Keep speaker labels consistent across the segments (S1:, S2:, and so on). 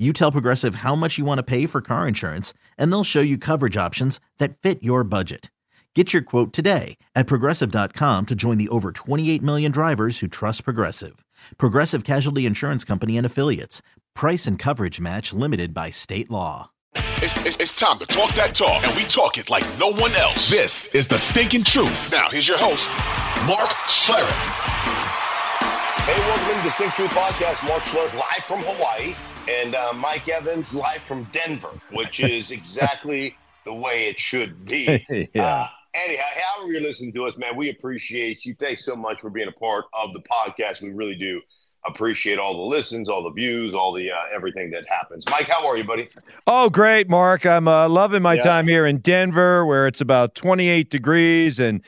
S1: you tell Progressive how much you want to pay for car insurance, and they'll show you coverage options that fit your budget. Get your quote today at progressive.com to join the over 28 million drivers who trust Progressive. Progressive Casualty Insurance Company and Affiliates. Price and coverage match limited by state law.
S2: It's, it's, it's, time to talk that talk, and we talk it like no one else. This is the stinking truth. Now, here's your host, Mark Schlereth.
S3: Hey, welcome to the Stinkin' Truth Podcast. Mark Schlereth live from Hawaii and uh, Mike Evans live from Denver, which is exactly the way it should be. yeah. Uh, anyhow, however you're listening to us, man, we appreciate you. Thanks so much for being a part of the podcast. We really do appreciate all the listens, all the views, all the uh, everything that happens. Mike, how are you, buddy?
S4: Oh, great, Mark. I'm uh, loving my yeah. time here in Denver, where it's about 28 degrees and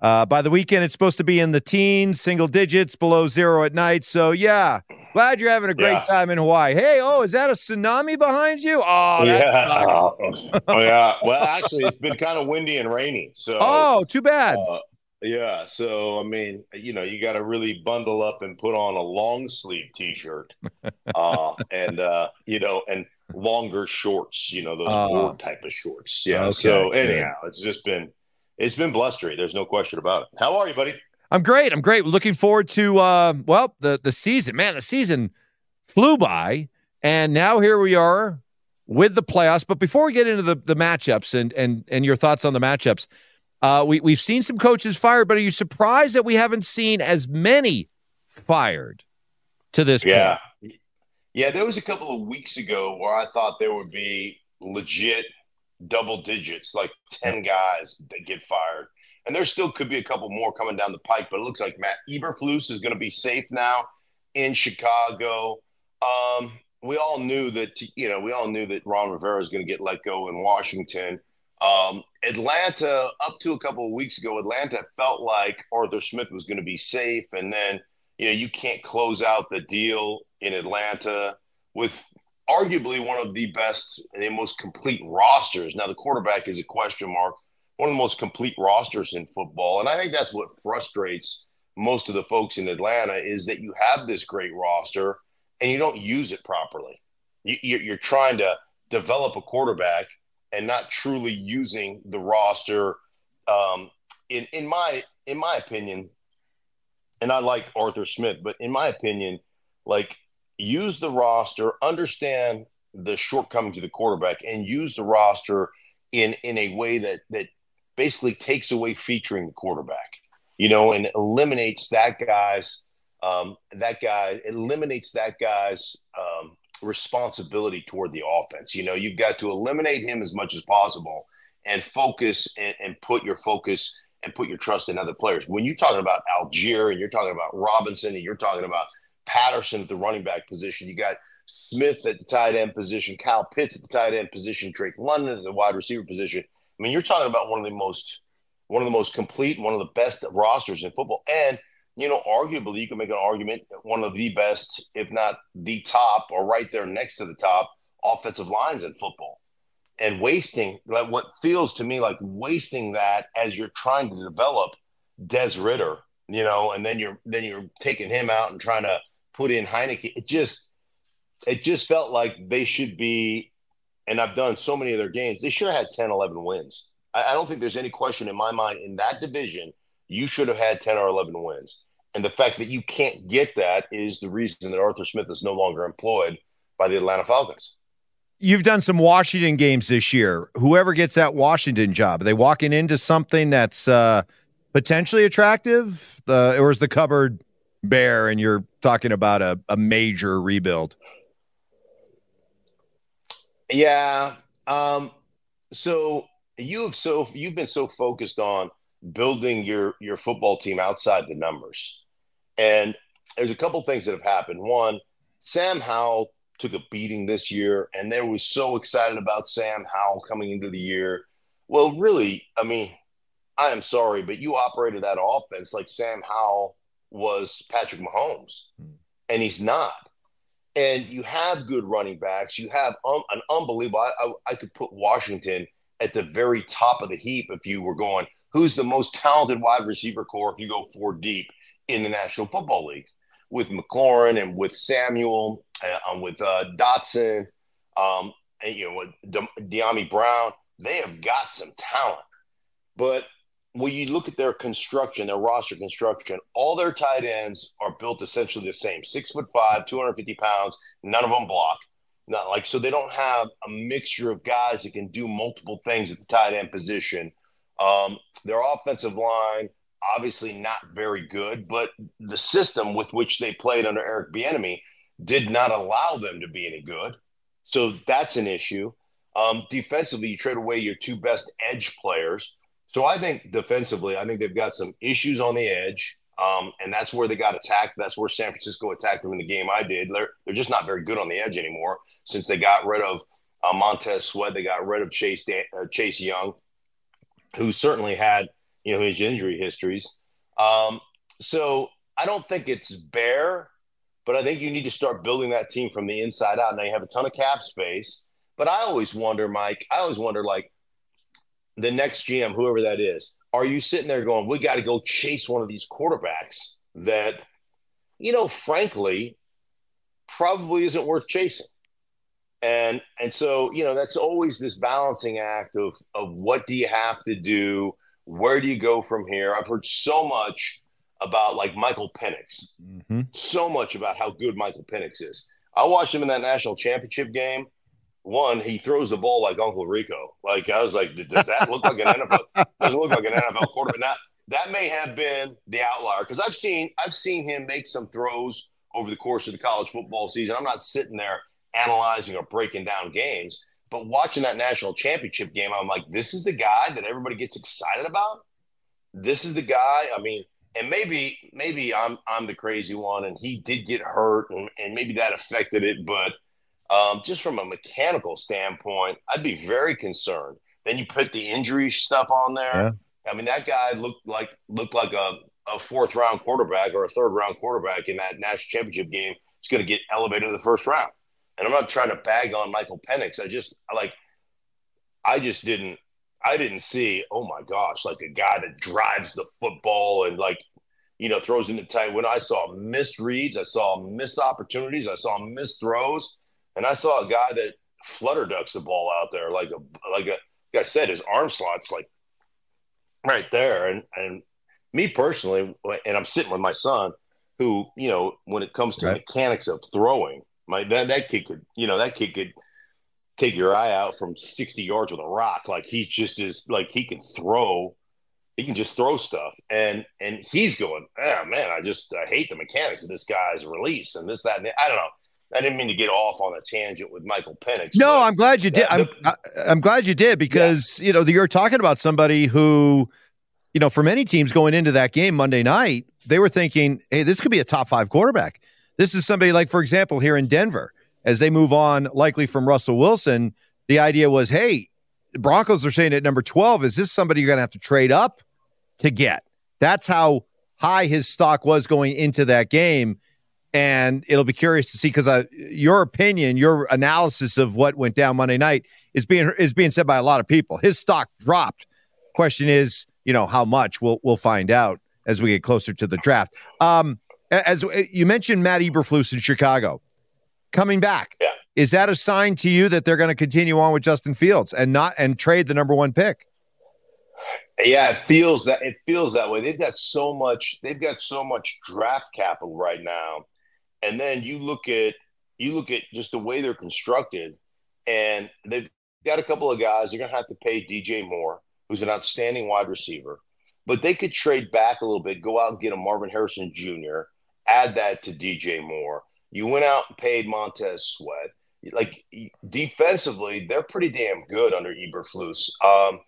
S4: uh, by the weekend, it's supposed to be in the teens, single digits, below zero at night. So, yeah, glad you're having a great yeah. time in Hawaii. Hey, oh, is that a tsunami behind you? Oh,
S3: yeah. oh, yeah. Well, actually, it's been kind of windy and rainy. So,
S4: oh, too bad.
S3: Uh, yeah. So, I mean, you know, you got to really bundle up and put on a long sleeve t shirt uh, and, uh, you know, and longer shorts, you know, those uh, board type of shorts. Yeah. Okay. So, anyhow, it's just been it's been blustery. There's no question about it. How are you, buddy?
S4: I'm great. I'm great. Looking forward to uh, well the the season. Man, the season flew by, and now here we are with the playoffs. But before we get into the the matchups and and and your thoughts on the matchups, uh, we we've seen some coaches fired, but are you surprised that we haven't seen as many fired to this point?
S3: yeah. point? Yeah, there was a couple of weeks ago where I thought there would be legit double digits, like 10 guys that get fired. And there still could be a couple more coming down the pike, but it looks like Matt Eberflus is going to be safe now in Chicago. Um, we all knew that, you know, we all knew that Ron Rivera is going to get let go in Washington. Um, Atlanta, up to a couple of weeks ago, Atlanta felt like Arthur Smith was going to be safe. And then, you know, you can't close out the deal in Atlanta with arguably one of the best and the most complete rosters. Now, the quarterback is a question mark, one of the most complete rosters in football. And I think that's what frustrates most of the folks in Atlanta is that you have this great roster and you don't use it properly. You, are trying to develop a quarterback and not truly using the roster. Um, in in my in my opinion, and I like Arthur Smith, but in my opinion, like use the roster, understand the shortcomings of the quarterback, and use the roster in in a way that that basically takes away featuring the quarterback, you know, and eliminates that guy's um, that guy eliminates that guy's um, responsibility toward the offense. You know, you've got to eliminate him as much as possible and focus and, and put your focus and put your trust in other players. When you're talking about Allgeier and you're talking about Robinson and you're talking about Patterson at the running back position. You got Smith at the tight end position, Kyle Pitts at the tight end position, Drake London at the wide receiver position. I mean, you're talking about one of the most one of the most complete, one of the best rosters in football. And, you know, arguably you can make an argument one of the best, if not the top, or right there next to the top offensive lines in football. And wasting like what feels to me like wasting that as you're trying to develop Des Ridder, you know, and then you're then you're taking him out and trying to put in Heinicke. It just it just felt like they should be, and I've done so many of their games, they should have had 10, 11 wins. I, I don't think there's any question in my mind in that division, you should have had 10 or 11 wins. And the fact that you can't get that is the reason that Arthur Smith is no longer employed by the Atlanta Falcons.
S4: You've done some Washington games this year. Whoever gets that Washington job, are they walking into something that's uh, potentially attractive, uh, or is the cupboard bare and you're talking about a, a major rebuild?
S3: Yeah. Um, so you have so you've been so focused on building your your football team outside the numbers, and there's a couple things that have happened. One, Sam Howell took a beating this year, and they were so excited about Sam Howell coming into the year. Well, really, I mean, I am sorry, but you operated that offense like Sam Howell was Patrick Mahomes, hmm. and he's not. And you have good running backs. You have um, an unbelievable. I, I, I could put Washington at the very top of the heap if you were going, who's the most talented wide receiver corps if you go four deep in the National Football League with McLaurin and with Samuel, uh, with uh, Dotson, um, and you know with De- Dyami Brown. They have got some talent, but when you look at their construction, their roster construction, all their tight ends are built essentially the same: six foot five, two hundred fifty pounds. None of them block. Not like so they don't have a mixture of guys that can do multiple things at the tight end position. Um, their offensive line, obviously not very good, but the system with which they played under Eric Bieniemy did not allow them to be any good. So that's an issue. Um, defensively, you trade away your two best edge players. So I think defensively, I think they've got some issues on the edge. Um, and that's where they got attacked. That's where San Francisco attacked them in the game I did. They're, they're just not very good on the edge anymore since they got rid of uh, Montez Sweat. They got rid of Chase Dan- uh, Chase Young, who certainly had you know his injury histories. Um, so I don't think it's bare, but I think you need to start building that team from the inside out. Now you have a ton of cap space, but I always wonder, Mike. I always wonder, like the next GM, whoever that is, are you sitting there going, we got to go chase one of these quarterbacks that, you know, frankly, probably isn't worth chasing? And and so, you know, that's always this balancing act of of what do you have to do? Where do you go from here? I've heard so much about like Michael Penix, mm-hmm. so much about how good Michael Penix is. I watched him in that national championship game one, he throws the ball like Uncle Rico. Like I was like, does that look like an NFL? Doesn't look like an NFL quarterback. Now that may have been the outlier because I've seen I've seen him make some throws over the course of the college football season. I'm not sitting there analyzing or breaking down games, but watching that national championship game, I'm like, this is the guy that everybody gets excited about. This is the guy. I mean, and maybe maybe I'm I'm the crazy one, and he did get hurt, and, and maybe that affected it, but um, just from a mechanical standpoint, I'd be very concerned. Then you put the injury stuff on there. Yeah. I mean, that guy looked like looked like a, a fourth round quarterback or a third round quarterback in that national championship game. It's going to get elevated to the first round. And I'm not trying to bag on Michael Penix. I just like I just didn't I didn't see, oh my gosh, like a guy that drives the football and like, you know, throws in the tight. When I saw missed reads, I saw missed opportunities, I saw missed throws. And I saw a guy that flutter ducks the ball out there like a like a like I said, his arm slot's like right there. And and me personally, and I'm sitting with my son, who you know, when it comes to right. mechanics of throwing, my that that kid could you know that kid could take your eye out from 60 yards with a rock. Like he just is like he can throw. He can just throw stuff, and and he's going, oh man, I just I hate the mechanics of this guy's release and this that. And I don't know. I didn't mean to get off on a tangent with Michael Penix.
S4: No, I'm glad you did. I'm I'm glad you did because yeah. you know you're talking about somebody who, you know, for many teams going into that game Monday night, they were thinking, "Hey, this could be a top five quarterback." This is somebody like, for example, here in Denver, as they move on, likely from Russell Wilson. The idea was, "Hey, Broncos are saying at number 12, is this somebody you're going to have to trade up to get?" That's how high his stock was going into that game and it'll be curious to see because uh, your opinion, your analysis of what went down Monday night is being is being said by a lot of people. His stock dropped. Question is, you know, how much? We'll we'll find out as we get closer to the draft. Um, as uh, you mentioned, Matt Eberflus in Chicago coming back.
S3: Yeah.
S4: Is that a sign to you that they're going to continue on with Justin Fields and not and trade the number one pick?
S3: Yeah, it feels that it feels that way. They've got so much. They've got so much draft capital right now and then you look at you look at just the way they're constructed, and they've got a couple of guys. They're going to have to pay DJ Moore, who's an outstanding wide receiver, but they could trade back a little bit, go out and get a Marvin Harrison Jr., add that to DJ Moore. You went out and paid Montez Sweat. like defensively, they're pretty damn good under Eberflus. Um,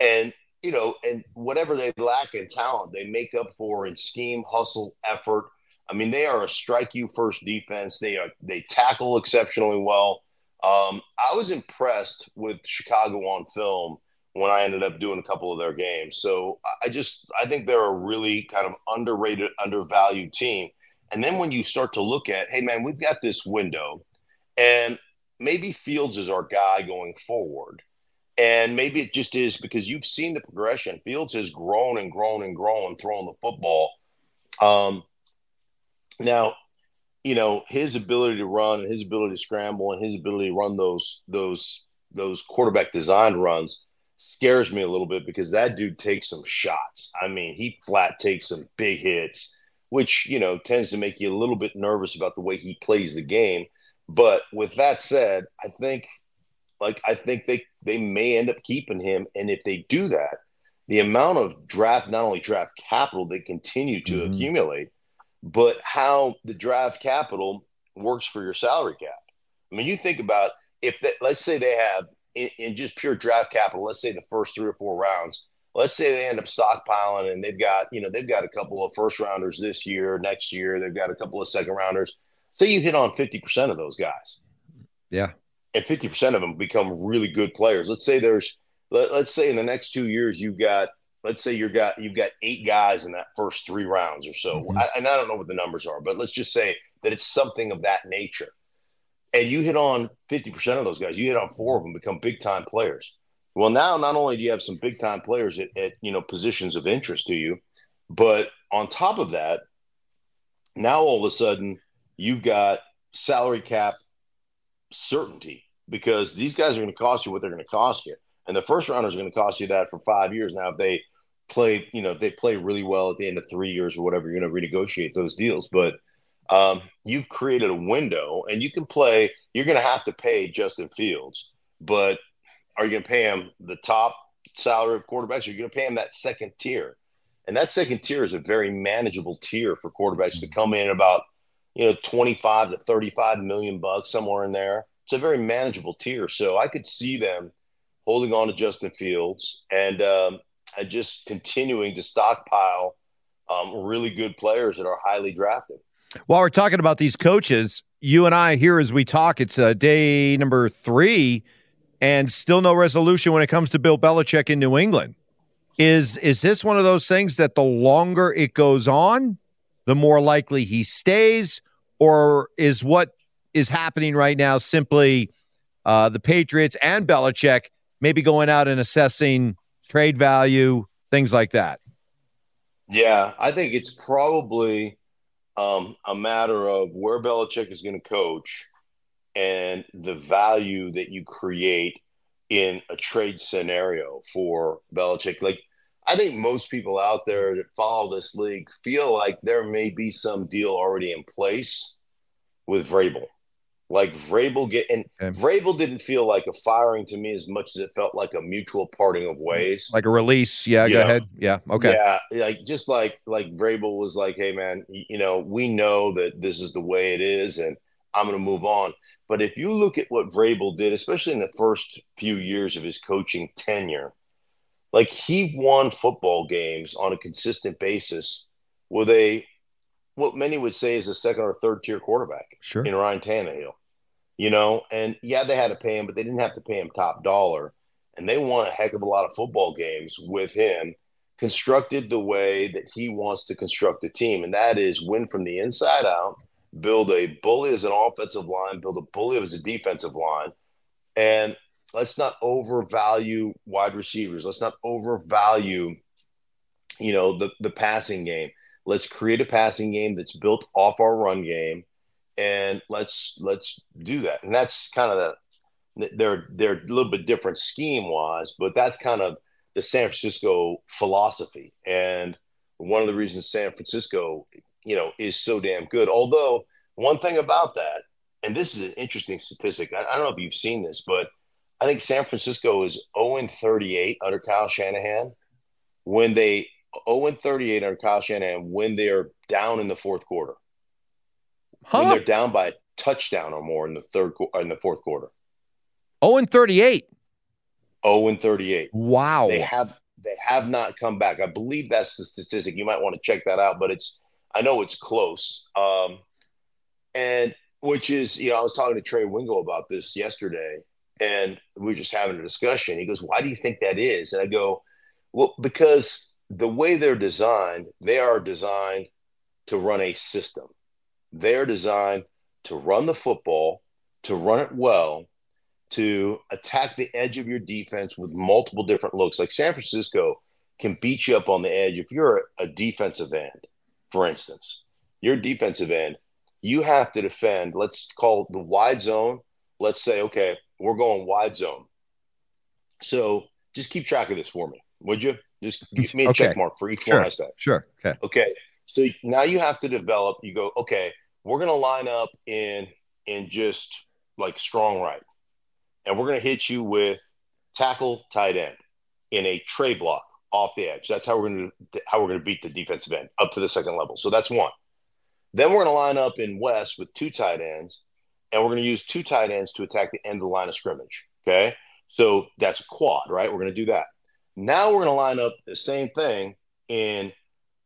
S3: and you know, and whatever they lack in talent, they make up for in scheme, hustle, effort. I mean, they are a strike you first defense. They are they tackle exceptionally well. Um, I was impressed with Chicago on film when I ended up doing a couple of their games. So I just I think they're a really kind of underrated, undervalued team. And then when you start to look at, hey man, we've got this window, and maybe Fields is our guy going forward. And maybe it just is because you've seen the progression. Fields has grown and grown and grown throwing the football. Um, now, you know his ability to run and his ability to scramble and his ability to run those those those quarterback designed runs scares me a little bit because that dude takes some shots. I mean, he flat takes some big hits, which you know tends to make you a little bit nervous about the way he plays the game. But with that said, I think like I think they they may end up keeping him, and if they do that, the amount of draft not only draft capital they continue to mm-hmm. accumulate, but how the draft capital works for your salary cap. I mean, you think about if that, let's say they have in, in, just pure draft capital, let's say the first three or four rounds, let's say they end up stockpiling and they've got, you know, they've got a couple of first rounders this year, next year, they've got a couple of second rounders. Say you hit on 50% of those guys.
S4: Yeah
S3: and 50% of them become really good players. Let's say there's, let, us say in the next two years, you've got, let's say you've got, you've got eight guys in that first three rounds or so. Mm-hmm. I, and I don't know what the numbers are, but let's just say that it's something of that nature. And you hit on 50% of those guys, you hit on four of them, become big time players. Well, now not only do you have some big time players at, at you know positions of interest to you, but on top of that, now all of a sudden you've got salary cap certainty because these guys are going to cost you what they're going to cost you. And the first rounders are going to cost you that for five years. Now, if they play, you know, they play really well at the end of three years or whatever, you're going to renegotiate those deals. But um, you've created a window and you can play, you're going to have to pay Justin Fields, but are you going to pay him the top salary of quarterbacks? Or are you going to pay him that second tier? And that second tier is a very manageable tier for quarterbacks to come in about, you know, 25 to 35 million bucks, somewhere in there it's a very manageable tier. So I could see them holding on to Justin Fields and um, and just continuing to stockpile um, really good players that are highly drafted.
S4: While we're talking about these coaches, you and I here as we talk, it's uh, day number three, and still no resolution when it comes to Bill Belichick in New England. Is is this one of those things that the longer it goes on, the more likely he stays, or is what is happening right now simply uh, the Patriots and Belichick maybe going out and assessing trade value, things like that?
S3: Yeah, I think it's probably um, a matter of where Belichick is going to coach and the value that you create in a trade scenario for Belichick. Like, I think most people out there that follow this league feel like there may be some deal already in place with Vrabel. Like Vrabel get and okay. Vrabel didn't feel like a firing to me as much as it felt like a mutual parting of mm, ways.
S4: Like a release. Yeah, you go know? ahead. Yeah. Okay.
S3: Yeah. Like just like like Vrabel was like, hey man, you know, we know that this is the way it is and I'm gonna move on. But if you look at what Vrabel did, especially in the first few years of his coaching tenure, like he won football games on a consistent basis with a what many would say is a second or third tier quarterback
S4: sure.
S3: in Ryan Tannehill you know, and yeah, they had to pay him, but they didn't have to pay him top dollar. And they won a heck of a lot of football games with him, constructed the way that he wants to construct a team. And that is win from the inside out, build a bully as an offensive line, build a bully as a defensive line. And let's not overvalue wide receivers. Let's not overvalue, you know, the, the passing game. Let's create a passing game that's built off our run game and let's let's do that. And that's kind of the they're they're a little bit different scheme wise, but that's kind of the San Francisco philosophy. And one of the reasons San Francisco, you know, is so damn good. Although one thing about that, and this is an interesting statistic. I, I don't know if you've seen this, but I think San Francisco is 0 38 under Kyle Shanahan when they 0 38 under Kyle Shanahan when they're down in the fourth quarter. Huh? When they're down by a touchdown or more in the third in the fourth quarter.
S4: Oh, and 38.
S3: Oh, and 38.
S4: Wow.
S3: They have they have not come back. I believe that's the statistic. You might want to check that out, but it's I know it's close. Um, and which is, you know, I was talking to Trey Wingo about this yesterday, and we were just having a discussion. He goes, Why do you think that is? And I go, Well, because the way they're designed, they are designed to run a system. They're designed to run the football, to run it well, to attack the edge of your defense with multiple different looks. Like San Francisco can beat you up on the edge. If you're a defensive end, for instance, your defensive end, you have to defend, let's call the wide zone. Let's say, okay, we're going wide zone. So just keep track of this for me, would you? Just give me a okay. check mark for each
S4: sure.
S3: one I said.
S4: Sure. Okay.
S3: Okay. So now you have to develop. You go, okay, we're going to line up in in just like strong right, and we're going to hit you with tackle tight end in a tray block off the edge. That's how we're going to how we're going to beat the defensive end up to the second level. So that's one. Then we're going to line up in West with two tight ends, and we're going to use two tight ends to attack the end of the line of scrimmage. Okay. So that's a quad, right? We're going to do that. Now we're going to line up the same thing in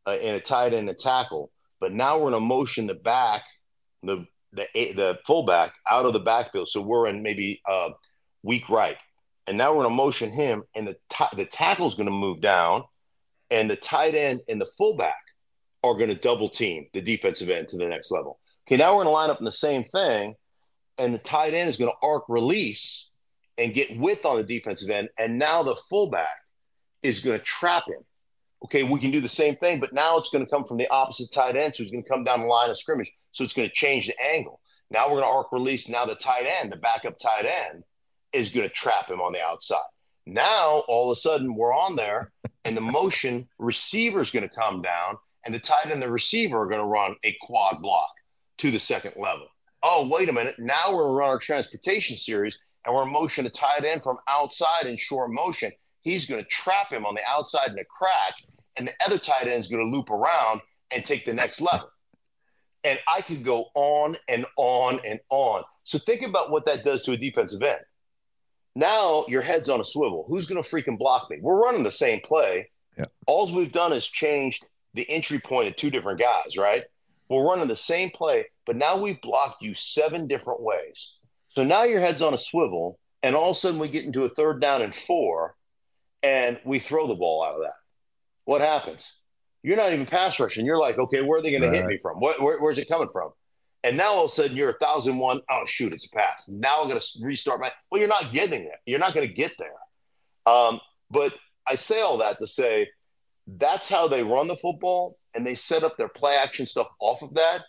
S3: uh, in a tight end and tackle, but now we're going to motion the back, the the the fullback out of the backfield. So we're in maybe uh, weak right, and now we're going to motion him, and the t- the tackle is going to move down, and the tight end and the fullback are going to double team the defensive end to the next level. Okay, now we're going to line up in the same thing, and the tight end is going to arc release and get width on the defensive end, and now the fullback is going to trap him. Okay, we can do the same thing, but now it's going to come from the opposite tight end, so he's going to come down the line of scrimmage, so it's going to change the angle. Now we're going to arc release. Now the tight end, the backup tight end, is going to trap him on the outside. Now all of a sudden we're on there, and the motion receiver is going to come down, and the tight end and the receiver are going to run a quad block to the second level. Oh, wait a minute. Now we're going to run our transportation series, and we're motion a tight end from outside in short motion. He's going to trap him on the outside in a crack, and the other tight end is going to loop around and take the next level. And I could go on and on and on. So think about what that does to a defensive end. Now your head's on a swivel. Who's going to freaking block me? We're running the same play.
S4: Yeah.
S3: All we've done is changed the entry point of two different guys, right? We're running the same play, but now we've blocked you seven different ways. So now your head's on a swivel, and all of a sudden we get into a third down and four, and we throw the ball out of that. What happens? You're not even pass rushing. You're like, okay, where are they going right. to hit me from? Where, where, where's it coming from? And now all of a sudden you're a thousand one. Oh shoot, it's a pass. Now I'm going to restart my. Well, you're not getting there. You're not going to get there. Um, but I say all that to say that's how they run the football, and they set up their play action stuff off of that.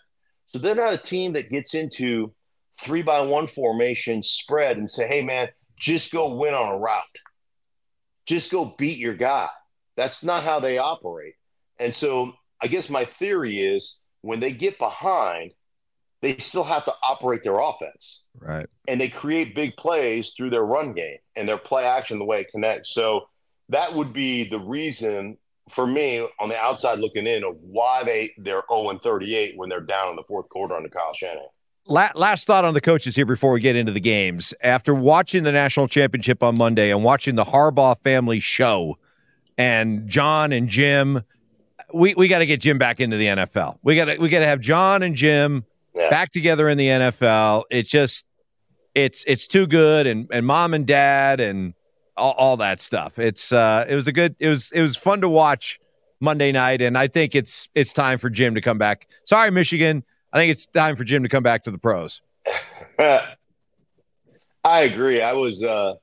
S3: So they're not a team that gets into three by one formation spread and say, "Hey man, just go win on a route, just go beat your guy." That's not how they operate. And so I guess my theory is when they get behind, they still have to operate their offense.
S4: Right.
S3: And they create big plays through their run game and their play action, the way it connects. So that would be the reason for me on the outside looking in of why they they're 0 and 38 when they're down in the fourth quarter under Kyle Shanahan.
S4: Last thought on the coaches here before we get into the games. After watching the national championship on Monday and watching the Harbaugh family show, and John and Jim, we, we got to get Jim back into the NFL. We got to we got to have John and Jim yeah. back together in the NFL. It just it's it's too good, and and mom and dad and all, all that stuff. It's uh, it was a good. It was it was fun to watch Monday night, and I think it's it's time for Jim to come back. Sorry, Michigan. I think it's time for Jim to come back to the pros.
S3: I agree. I was uh,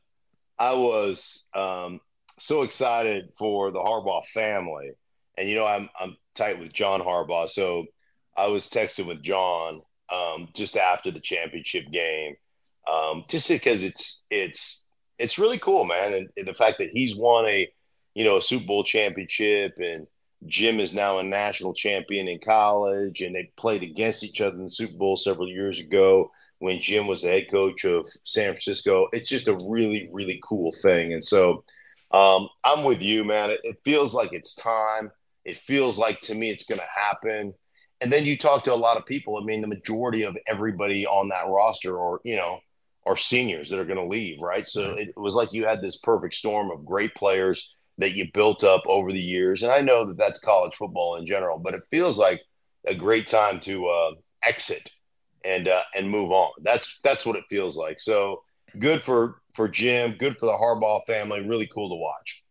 S3: I was um, so excited for the Harbaugh family, and you know I'm I'm tight with John Harbaugh, so I was texting with John um, just after the championship game, um, just because it's it's it's really cool, man. And, and, the fact that he's won a, you know, a Super Bowl championship and Jim is now a national champion in college and they played against each other in the Super Bowl several years ago when Jim was the head coach of San Francisco. It's just a really, really cool thing. And so um, I'm with you, man. It, it feels like it's time. It feels like to me it's going to happen. and then you talk to a lot of people. I mean, the majority of everybody on that roster, or you know, are seniors that are going to leave, right? So it was like you had this perfect storm of great players that you built up over the years. And I know that that's college football in general, but it feels like a great time to uh, exit and uh, and move on. That's that's what it feels like. So good for for Jim, good for the Harbaugh family. Really cool to watch.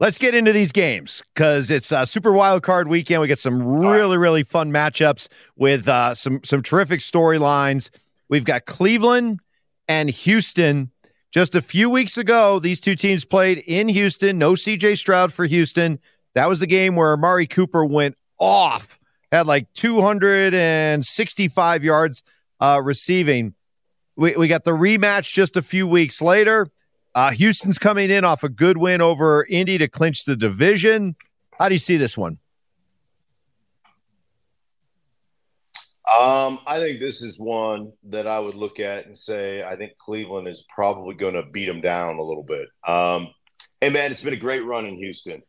S4: Let's get into these games because it's a Super Wild Card weekend. We get some really really fun matchups with uh, some some terrific storylines. We've got Cleveland and Houston. Just a few weeks ago, these two teams played in Houston. No CJ Stroud for Houston. That was the game where Amari Cooper went off, had like 265 yards uh, receiving. We, we got the rematch just a few weeks later. Uh, Houston's coming in off a good win over Indy to clinch the division. How do you see this one?
S3: Um, I think this is one that I would look at and say I think Cleveland is probably going to beat them down a little bit. Um, hey man, it's been a great run in Houston.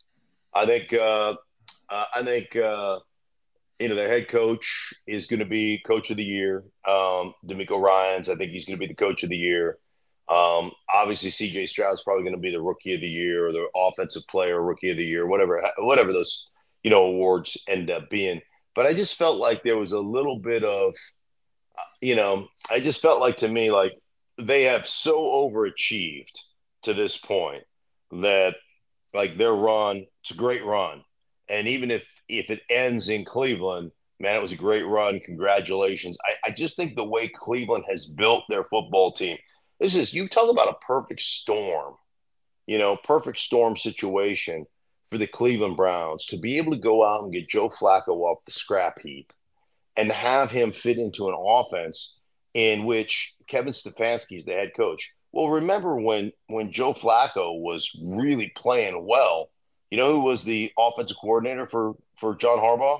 S3: I think uh, uh, I think uh, you know their head coach is going to be coach of the year. Um, DeMeco Ryans, I think he's going to be the coach of the year. Um, obviously, CJ Stroud's probably going to be the rookie of the year or the offensive player rookie of the year, whatever whatever those you know awards end up being but I just felt like there was a little bit of, you know, I just felt like to me, like they have so overachieved to this point that like their run, it's a great run. And even if if it ends in Cleveland, man, it was a great run. Congratulations. I, I just think the way Cleveland has built their football team, this is you talk about a perfect storm, you know, perfect storm situation for the Cleveland Browns to be able to go out and get Joe Flacco off the scrap heap and have him fit into an offense in which Kevin Stefanski is the head coach. Well, remember when when Joe Flacco was really playing well, you know who was the offensive coordinator for for John Harbaugh?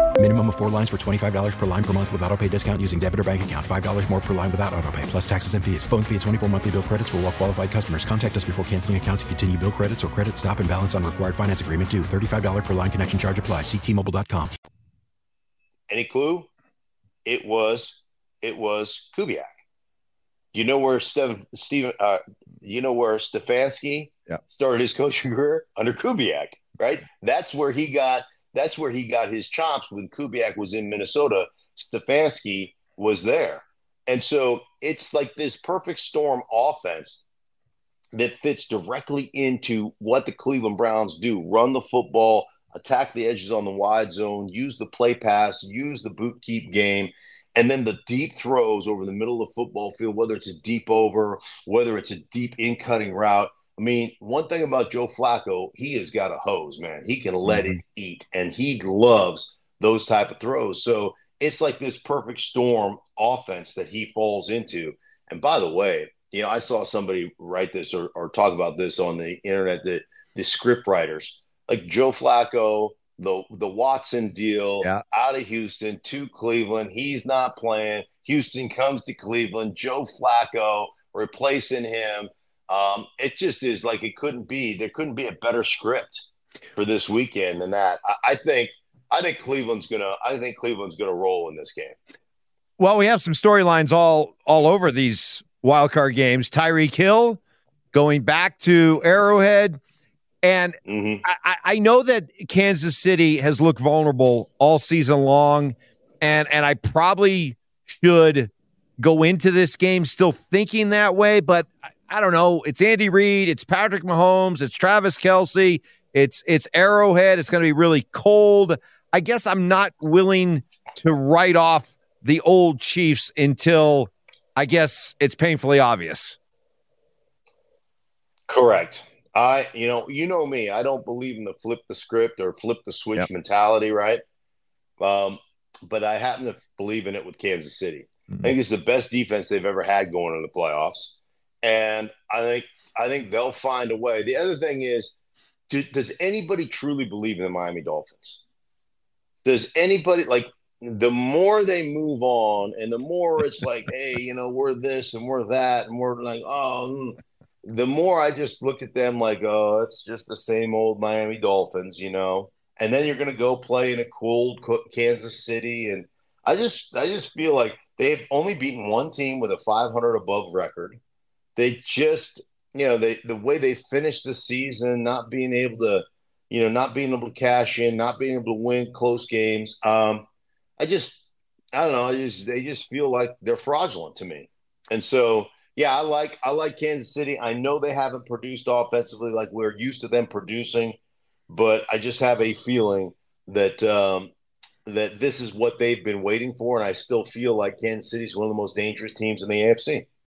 S5: Minimum of four lines for $25 per line per month with auto pay discount using debit or bank account. $5 more per line without auto pay, plus taxes and fees. Phone fee at 24 monthly bill credits for all well qualified customers. Contact us before canceling account to continue bill credits or credit stop and balance on required finance agreement due. $35 per line connection charge apply. Ctmobile.com.
S3: Any clue? It was it was Kubiak. You know where Steve, Steven, uh, you know where Stefanski
S4: yeah.
S3: started his coaching career under Kubiak, right? That's where he got that's where he got his chops when Kubiak was in Minnesota. Stefanski was there. And so it's like this perfect storm offense that fits directly into what the Cleveland Browns do run the football, attack the edges on the wide zone, use the play pass, use the boot keep game, and then the deep throws over the middle of the football field, whether it's a deep over, whether it's a deep in cutting route. I mean, one thing about Joe Flacco, he has got a hose, man. He can let mm-hmm. it eat, and he loves those type of throws. So it's like this perfect storm offense that he falls into. And by the way, you know, I saw somebody write this or, or talk about this on the internet that the script writers, like Joe Flacco, the the Watson deal
S4: yeah.
S3: out of Houston to Cleveland. He's not playing. Houston comes to Cleveland. Joe Flacco replacing him. Um, it just is like it couldn't be. There couldn't be a better script for this weekend than that. I, I think I think Cleveland's gonna I think Cleveland's gonna roll in this game.
S4: Well, we have some storylines all all over these wild card games. Tyreek Hill going back to Arrowhead. And
S3: mm-hmm.
S4: I, I know that Kansas City has looked vulnerable all season long, and and I probably should go into this game still thinking that way, but I, don't know. It's Andy Reid, it's Patrick Mahomes, it's Travis Kelce. it's it's Arrowhead. It's going to be really cold. I guess I'm not willing to write off the old Chiefs until I guess it's painfully obvious.
S3: Correct. I, you know, you know me. I don't believe in the flip the script or flip the switch yep. mentality, right? Um, but I happen to believe in it with Kansas City. Mm-hmm. I think it's the best defense they've ever had going in the playoffs, and I think I think they'll find a way. The other thing is, do, does anybody truly believe in the Miami Dolphins? Does anybody like the more they move on, and the more it's like, hey, you know, we're this and we're that, and we're like, oh. Mm, the more I just look at them like, oh, it's just the same old Miami Dolphins, you know. And then you're going to go play in a cold Kansas City, and I just, I just feel like they've only beaten one team with a 500 above record. They just, you know, they the way they finished the season, not being able to, you know, not being able to cash in, not being able to win close games. Um, I just, I don't know. I just, they just feel like they're fraudulent to me, and so yeah, I like I like Kansas City. I know they haven't produced offensively like we're used to them producing, but I just have a feeling that um, that this is what they've been waiting for, and I still feel like Kansas City is one of the most dangerous teams in the AFC.